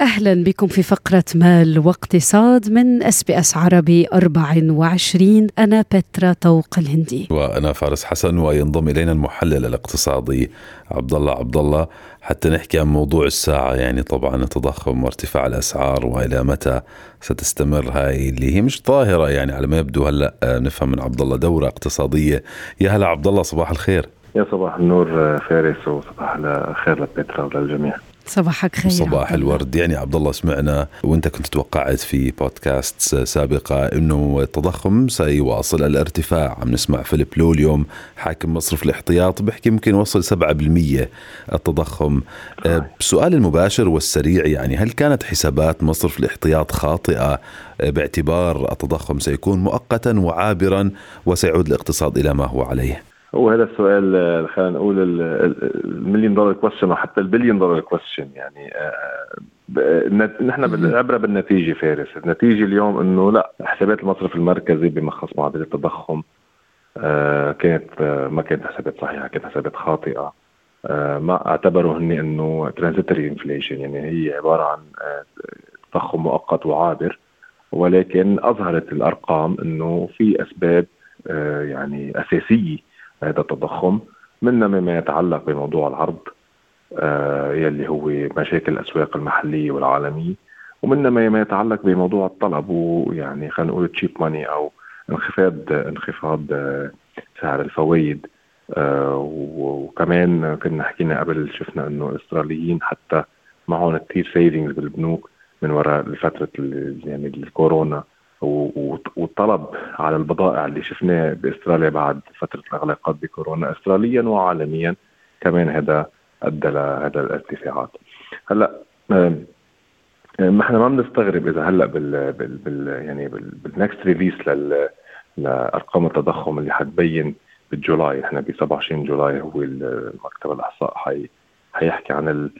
أهلا بكم في فقرة مال واقتصاد من SBS عربي 24 أنا بترا طوق الهندي. وأنا فارس حسن وينضم إلينا المحلل الاقتصادي عبد الله عبد الله حتى نحكي عن موضوع الساعة يعني طبعا التضخم وارتفاع الأسعار وإلى متى ستستمر هاي اللي هي مش ظاهره يعني على ما يبدو هلأ نفهم من عبد الله دورة اقتصادية. يا هلا عبد الله صباح الخير. يا صباح النور فارس وصباح الخير لبيترا وللجميع. صباحك خير صباح الورد. يعني عبد الله سمعنا وانت كنت توقعت في بودكاست سابقة إنه التضخم سيواصل الارتفاع. عم نسمع فيليب لو اليوم حاكم مصرف الاحتياط بيحكي يمكن يوصل 7% التضخم. بسؤال المباشر والسريع يعني هل كانت حسابات مصرف الاحتياط خاطئة؟ باعتبار التضخم سيكون مؤقتا وعابرا وسيعود الاقتصاد إلى ما هو عليه؟ هو هذا السؤال خلينا نقول المليون دولار question وحتى البليون دولار question يعني نحن العبره بالنتيجة فارس، النتيجة اليوم إنه لا حسابات المصرف المركزي بمخص معدل التضخم كانت ما كانت حسابات صحيحة كانت حسابات خاطئة. ما اعتبروا هن إنه transitory inflation يعني هي عبارة عن تضخم مؤقت وعابر. ولكن أظهرت الأرقام إنه في أسباب يعني أساسية هذا التضخم. منها مما يتعلق بموضوع العرض آه يلي هو مشاكل الأسواق المحلية والعالمية. ومنها ما يتعلق بموضوع الطلب ويعني خلينا نقول تشيب ماني أو انخفاض انخفاض آه سعر الفوائد. آه وكمان كنا حكينا قبل شفنا إنه الاستراليين حتى معهم كثير سيفنجز بالبنوك من وراء فتره يعني الكورونا. والطلب على البضائع اللي شفناه بأستراليا بعد فترة الإغلاقات بكورونا استراليا وعالميا كمان هذا أدى لهذا الارتفاعات. هلأ ما إحنا ما بنستغرب إذا هلأ بال, بال, بال يعني بال next release لأرقام التضخم اللي حتبين بال July إحنا ب 27 جولاي هو مكتب الأحصاء حي حيحكي عن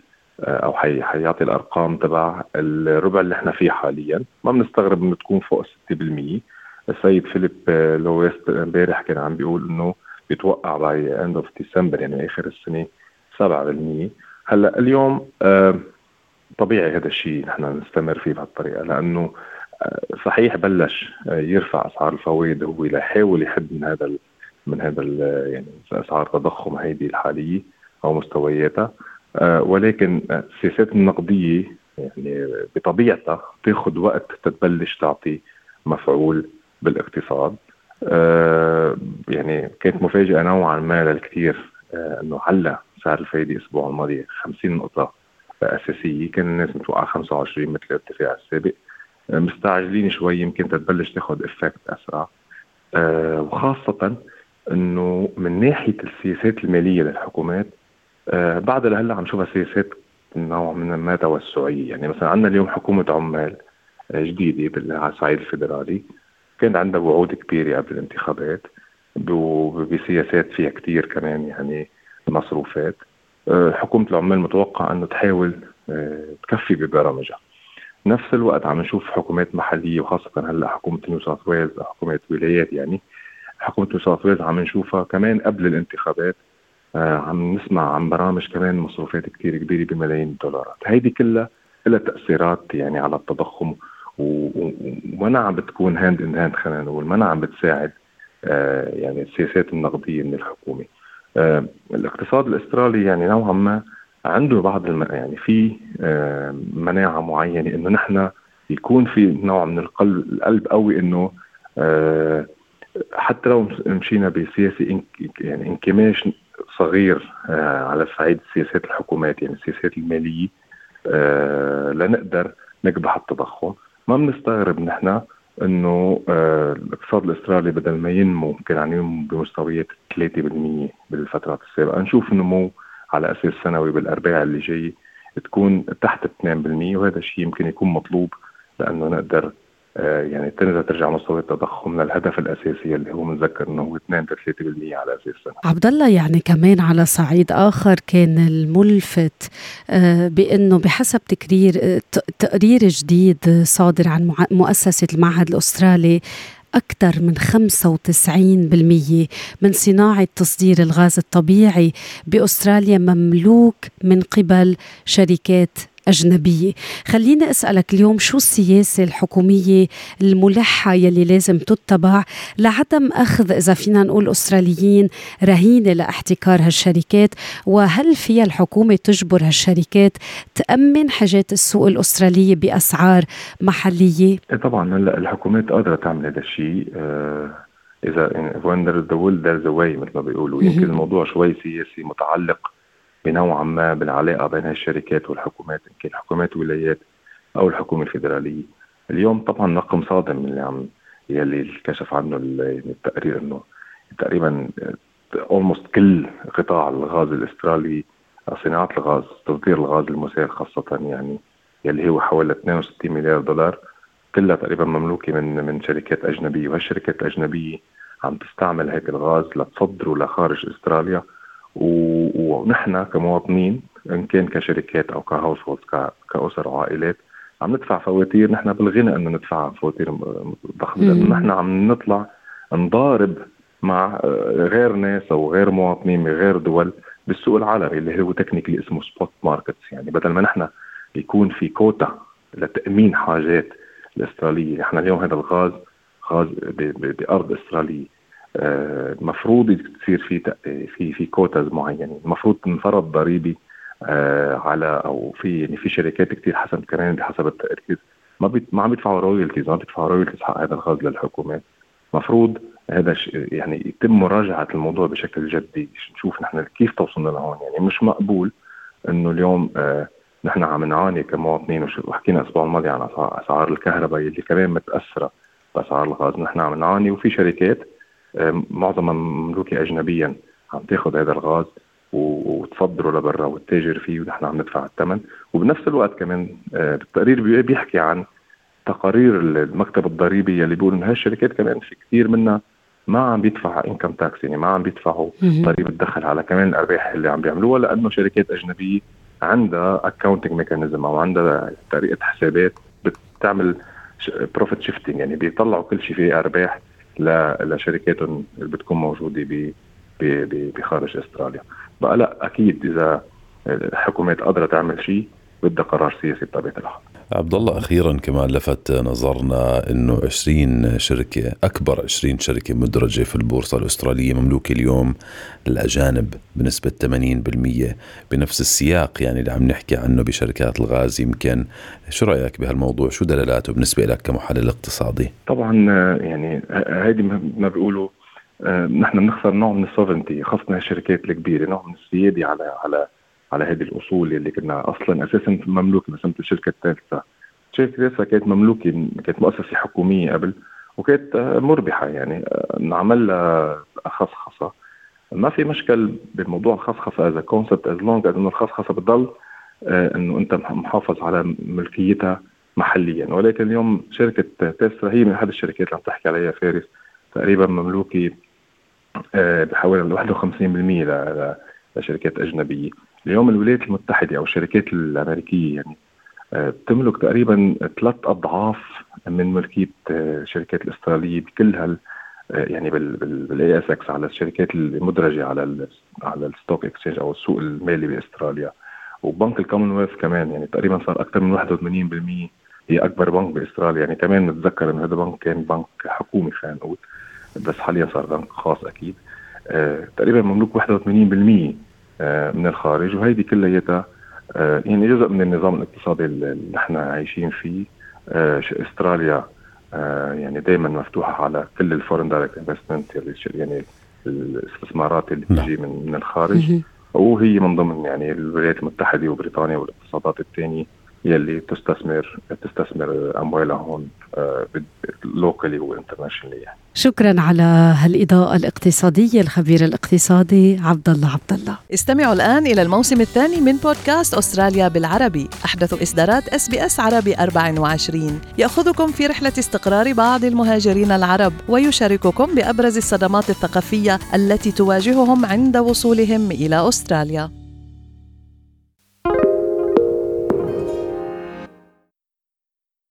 أو حي حيعطي الأرقام تبع الربع اللي إحنا فيه حاليا. ما بنستغرب إنه تكون فوق 6% السيد فيليب لوي إمبارح كان عم بيقول إنه بيتوقع by end of December يعني آخر السنة 7% هلأ اليوم طبيعي هذا الشيء نحن نستمر فيه بهالطريقة لأنه صحيح بلش يرفع أسعار الفوائد هو ليحاول يحد من هذا من هذا يعني أسعار التضخم هيدي الحالية أو مستوياتها. آه ولكن السياسات النقدية يعني بطبيعتها تاخذ وقت تتبلش تعطي مفعول بالاقتصاد. آه يعني كانت مفاجأة نوعا ما للكثير آه إنه علّى سعر الفايدة الأسبوع الماضي 50 نقطة أساسية كان الناس متوقعة 25 مثل الارتفاع السابق. مستعجلين شوي يمكن تتبلش تاخذ إفكت أسرع. وخاصة إنه من ناحية السياسات المالية للحكومات آه بعد لهلا عم نشوفها سياسات نوع من ما توسعية. يعني مثلا عندنا اليوم حكومة عمال جديدة على الصعيد الفيدرالي. كان عندها وعود كبيرة قبل الانتخابات بسياسات فيها كثير كمان يعني مصروفات. آه حكومة العمال متوقع إنه تحاول آه تكفي ببرامجها. نفس الوقت عم نشوف حكومات محلية وخاصة هلأ حكومة نيو ساوث ويلز حكومة ولايات يعني حكومة نيو ساوث ويلز عم نشوفها كمان قبل الانتخابات آه عم نسمع عن برامج كمان مصروفات كتير كبيرة بملايين الدولارات. هيدي كلها لها تأثيرات يعني على التضخم وما عم بتكون hand in hand خلينا نقول ما عم بتساعد آه يعني السياسات النقدية من الحكومة. آه الاقتصاد الأسترالي يعني نوعا ما عنده بعض الم... يعني في آه مناعة معينة إنه نحن يكون في نوع من القلب القلب قوي إنه آه حتى لو مشينا بسياسة يعني انكماش صغير آه على صعيد سياسات الحكومات يعني السياسات المالية آه لنقدر نكبح التضخم. ما بنستغرب نحن إنه آه الاقتصاد الأسترالي بدل ما ينمو كان عم ينمو بمستويات 3% بالفترات السابقة. نشوف نمو على أساس سنوي بالارباع اللي جاي تكون تحت 2% وهذا الشيء يمكن يكون مطلوب لأنه نقدر يعني تنزل ترجع مستوى التضخم للهدف الأساسي اللي هو بنذكر إنه هو 2 3% على أساس السنة. عبد الله يعني كمان على صعيد آخر كان الملفت آه، بإنه بحسب تقرير آه، تقرير جديد صادر عن مؤسسة المعهد الأسترالي أكثر من 95% من صناعة تصدير الغاز الطبيعي بأستراليا مملوك من قبل شركات أجنبية. خليني أسألك اليوم شو السياسة الحكومية الملحة يلي لازم تتبع لعدم أخذ إذا فينا نقول أستراليين رهينة لاحتكار هالشركات؟ وهل فيها الحكومة تجبر هالشركات تأمن حاجات السوق الأسترالية بأسعار محلية؟ إيه طبعا هلأ الحكومات قادرة تعمل هذا الشيء. آه إذا when the will there's a way مثل ما بيقولوا. يمكن الموضوع شوي سياسي متعلق بنوعا ما بالعلاقه بين الشركات والحكومات إن كان حكومات ولايات أو الحكومة الفيدرالية. اليوم طبعا رقم صادم اللي عم يلي كشف عنه التقرير إنه تقريبا اولموست كل قطاع الغاز الأسترالي صناعة الغاز تصدير الغاز المسال خاصة يعني يلي هو حوالي 62 مليار دولار كلها تقريبا مملوكة من من شركات أجنبية. وهالشركات الأجنبية عم تستعمل هيك الغاز لتصدره لخارج أستراليا ونحن كمواطنين إن كان كشركات أو ك house كأسر وعائلات عم ندفع فواتير. نحن بالغنى إنه ندفع فواتير ضخمة. لأنه نحن عم نطلع نضارب مع غير ناس أو غير مواطنين من غير دول بالسوق العالمي اللي هو technically اسمه spot markets يعني بدل ما نحن يكون في كوتا لتأمين حاجات الاستراليه نحن اليوم هذا الغاز غاز بأرض أسترالية. المفروض تصير في في في quotas معينه المفروض تنفرض ضريبه آه، على أو في يعني في شركات كثير حسب كمان بحسب التقرير ما ما عم يدفعوا royalties ما بيدفعوا royalties حق هذا الغاز للحكومات. المفروض هذا يعني يتم مراجعة الموضوع بشكل جدي. نشوف نحن كيف توصلنا لهون. يعني مش مقبول إنه اليوم آه نحن عم نعاني كمواطنين. وحكينا الأسبوع الماضي عن أسعار الكهرباء اللي كمان متأثرة بأسعار الغاز. نحن عم نعاني. وفي شركات معظمها مملوكه اجنبيا عم تاخذ هذا الغاز وتصدره لبرا والتاجر فيه ونحن عم ندفع الثمن وبنفس الوقت كمان آه، بالتقرير بيحكي عن تقارير المكتب الضريبي اللي بيقول إنه هالشركات كمان في كثير منها ما عم بيدفع انكم تاكس يعني ما عم بيدفعوا ضريبه دخل على كمان الأرباح اللي عم بيعملوها لأنه شركات أجنبية عندها accounting mechanism أو عندها طريقة حسابات بتعمل profit shifting يعني بيطلعوا كل شيء فيه أرباح لشركاتهم اللي بتكون موجودة بخارج استراليا. بقى لا أكيد إذا الحكومات قادرة تعمل شيء بدها قرار سياسي بطبيعة الحال. عبد الله أخيرا كمان لفت نظرنا إنه 20 شركة أكبر 20 شركة مدرجة في البورصة الأسترالية مملوكة اليوم للاجانب بنسبة 80% بنفس السياق يعني اللي عم نحكي عنه بشركات الغاز يمكن شو رأيك بهالموضوع؟ شو دلالاته بالنسبة لك كمحلل اقتصادي؟ طبعا يعني هيدي ما بيقولوا آه، نحن بنخسر نوع من السوفرنتي خاصة الشركات الكبيرة نوع من السيادة على على على هذه الأصول اللي كنا أصلا أساسا مملوكه مثل الشركة الثالثة. الشركة الثالثة كانت مملوكة كانت مؤسسة حكومية قبل وكانت مربحة يعني نعمل لها خصخصة. ما في مشكل بموضوع الخصخصة as concept as long إنه الخصخصة بتضل آه، إنه أنت محافظ على ملكيتها محليا. ولكن اليوم شركة تسلا هي من أحد الشركات اللي عم تحكي عليها فارس تقريبا مملوكة آه، بحوالي 51% لشركات أجنبية. اليوم الولايات المتحدة أو الشركات الأمريكية يعني آه، تملك تقريبا ثلاث أضعاف من ملكية الشركات آه، الأسترالية بكل هال آه، يعني بال ASX على الشركات المدرجة على ال على ال stock exchange أو السوق المالي بأستراليا. وبنك الكومنولث كمان يعني تقريبا صار أكثر من 81% هي أكبر بنك بأستراليا. يعني كمان نتذكر إنه هذا بنك كان بنك حكومي خلينا نقول بس حاليا صار بنك خاص أكيد. آه تقريبا مملوك 81% آه، من الخارج وهيدي كلياتها آه، يعني جزء من النظام الاقتصادي اللي نحن عايشين فيه. آه، استراليا يعني دائما مفتوحة على كل ال foreign direct investment يعني الاستثمارات اللي بتجي نعم. من من الخارج. وهي من ضمن يعني الولايات المتحدة وبريطانيا والاقتصادات الثانية. يلي تستثمر تستثمر اموالها هون locally و internationally يعني. شكرا على هالإضاءة الاقتصادية الخبير الاقتصادي عبد الله عبد الله استمعوا الآن إلى الموسم الثاني من بودكاست أستراليا بالعربي. أحدث إصدارات SBS عربي 24 يأخذكم في رحلة استقرار بعض المهاجرين العرب ويشارككم بأبرز الصدمات الثقافية التي تواجههم عند وصولهم إلى أستراليا.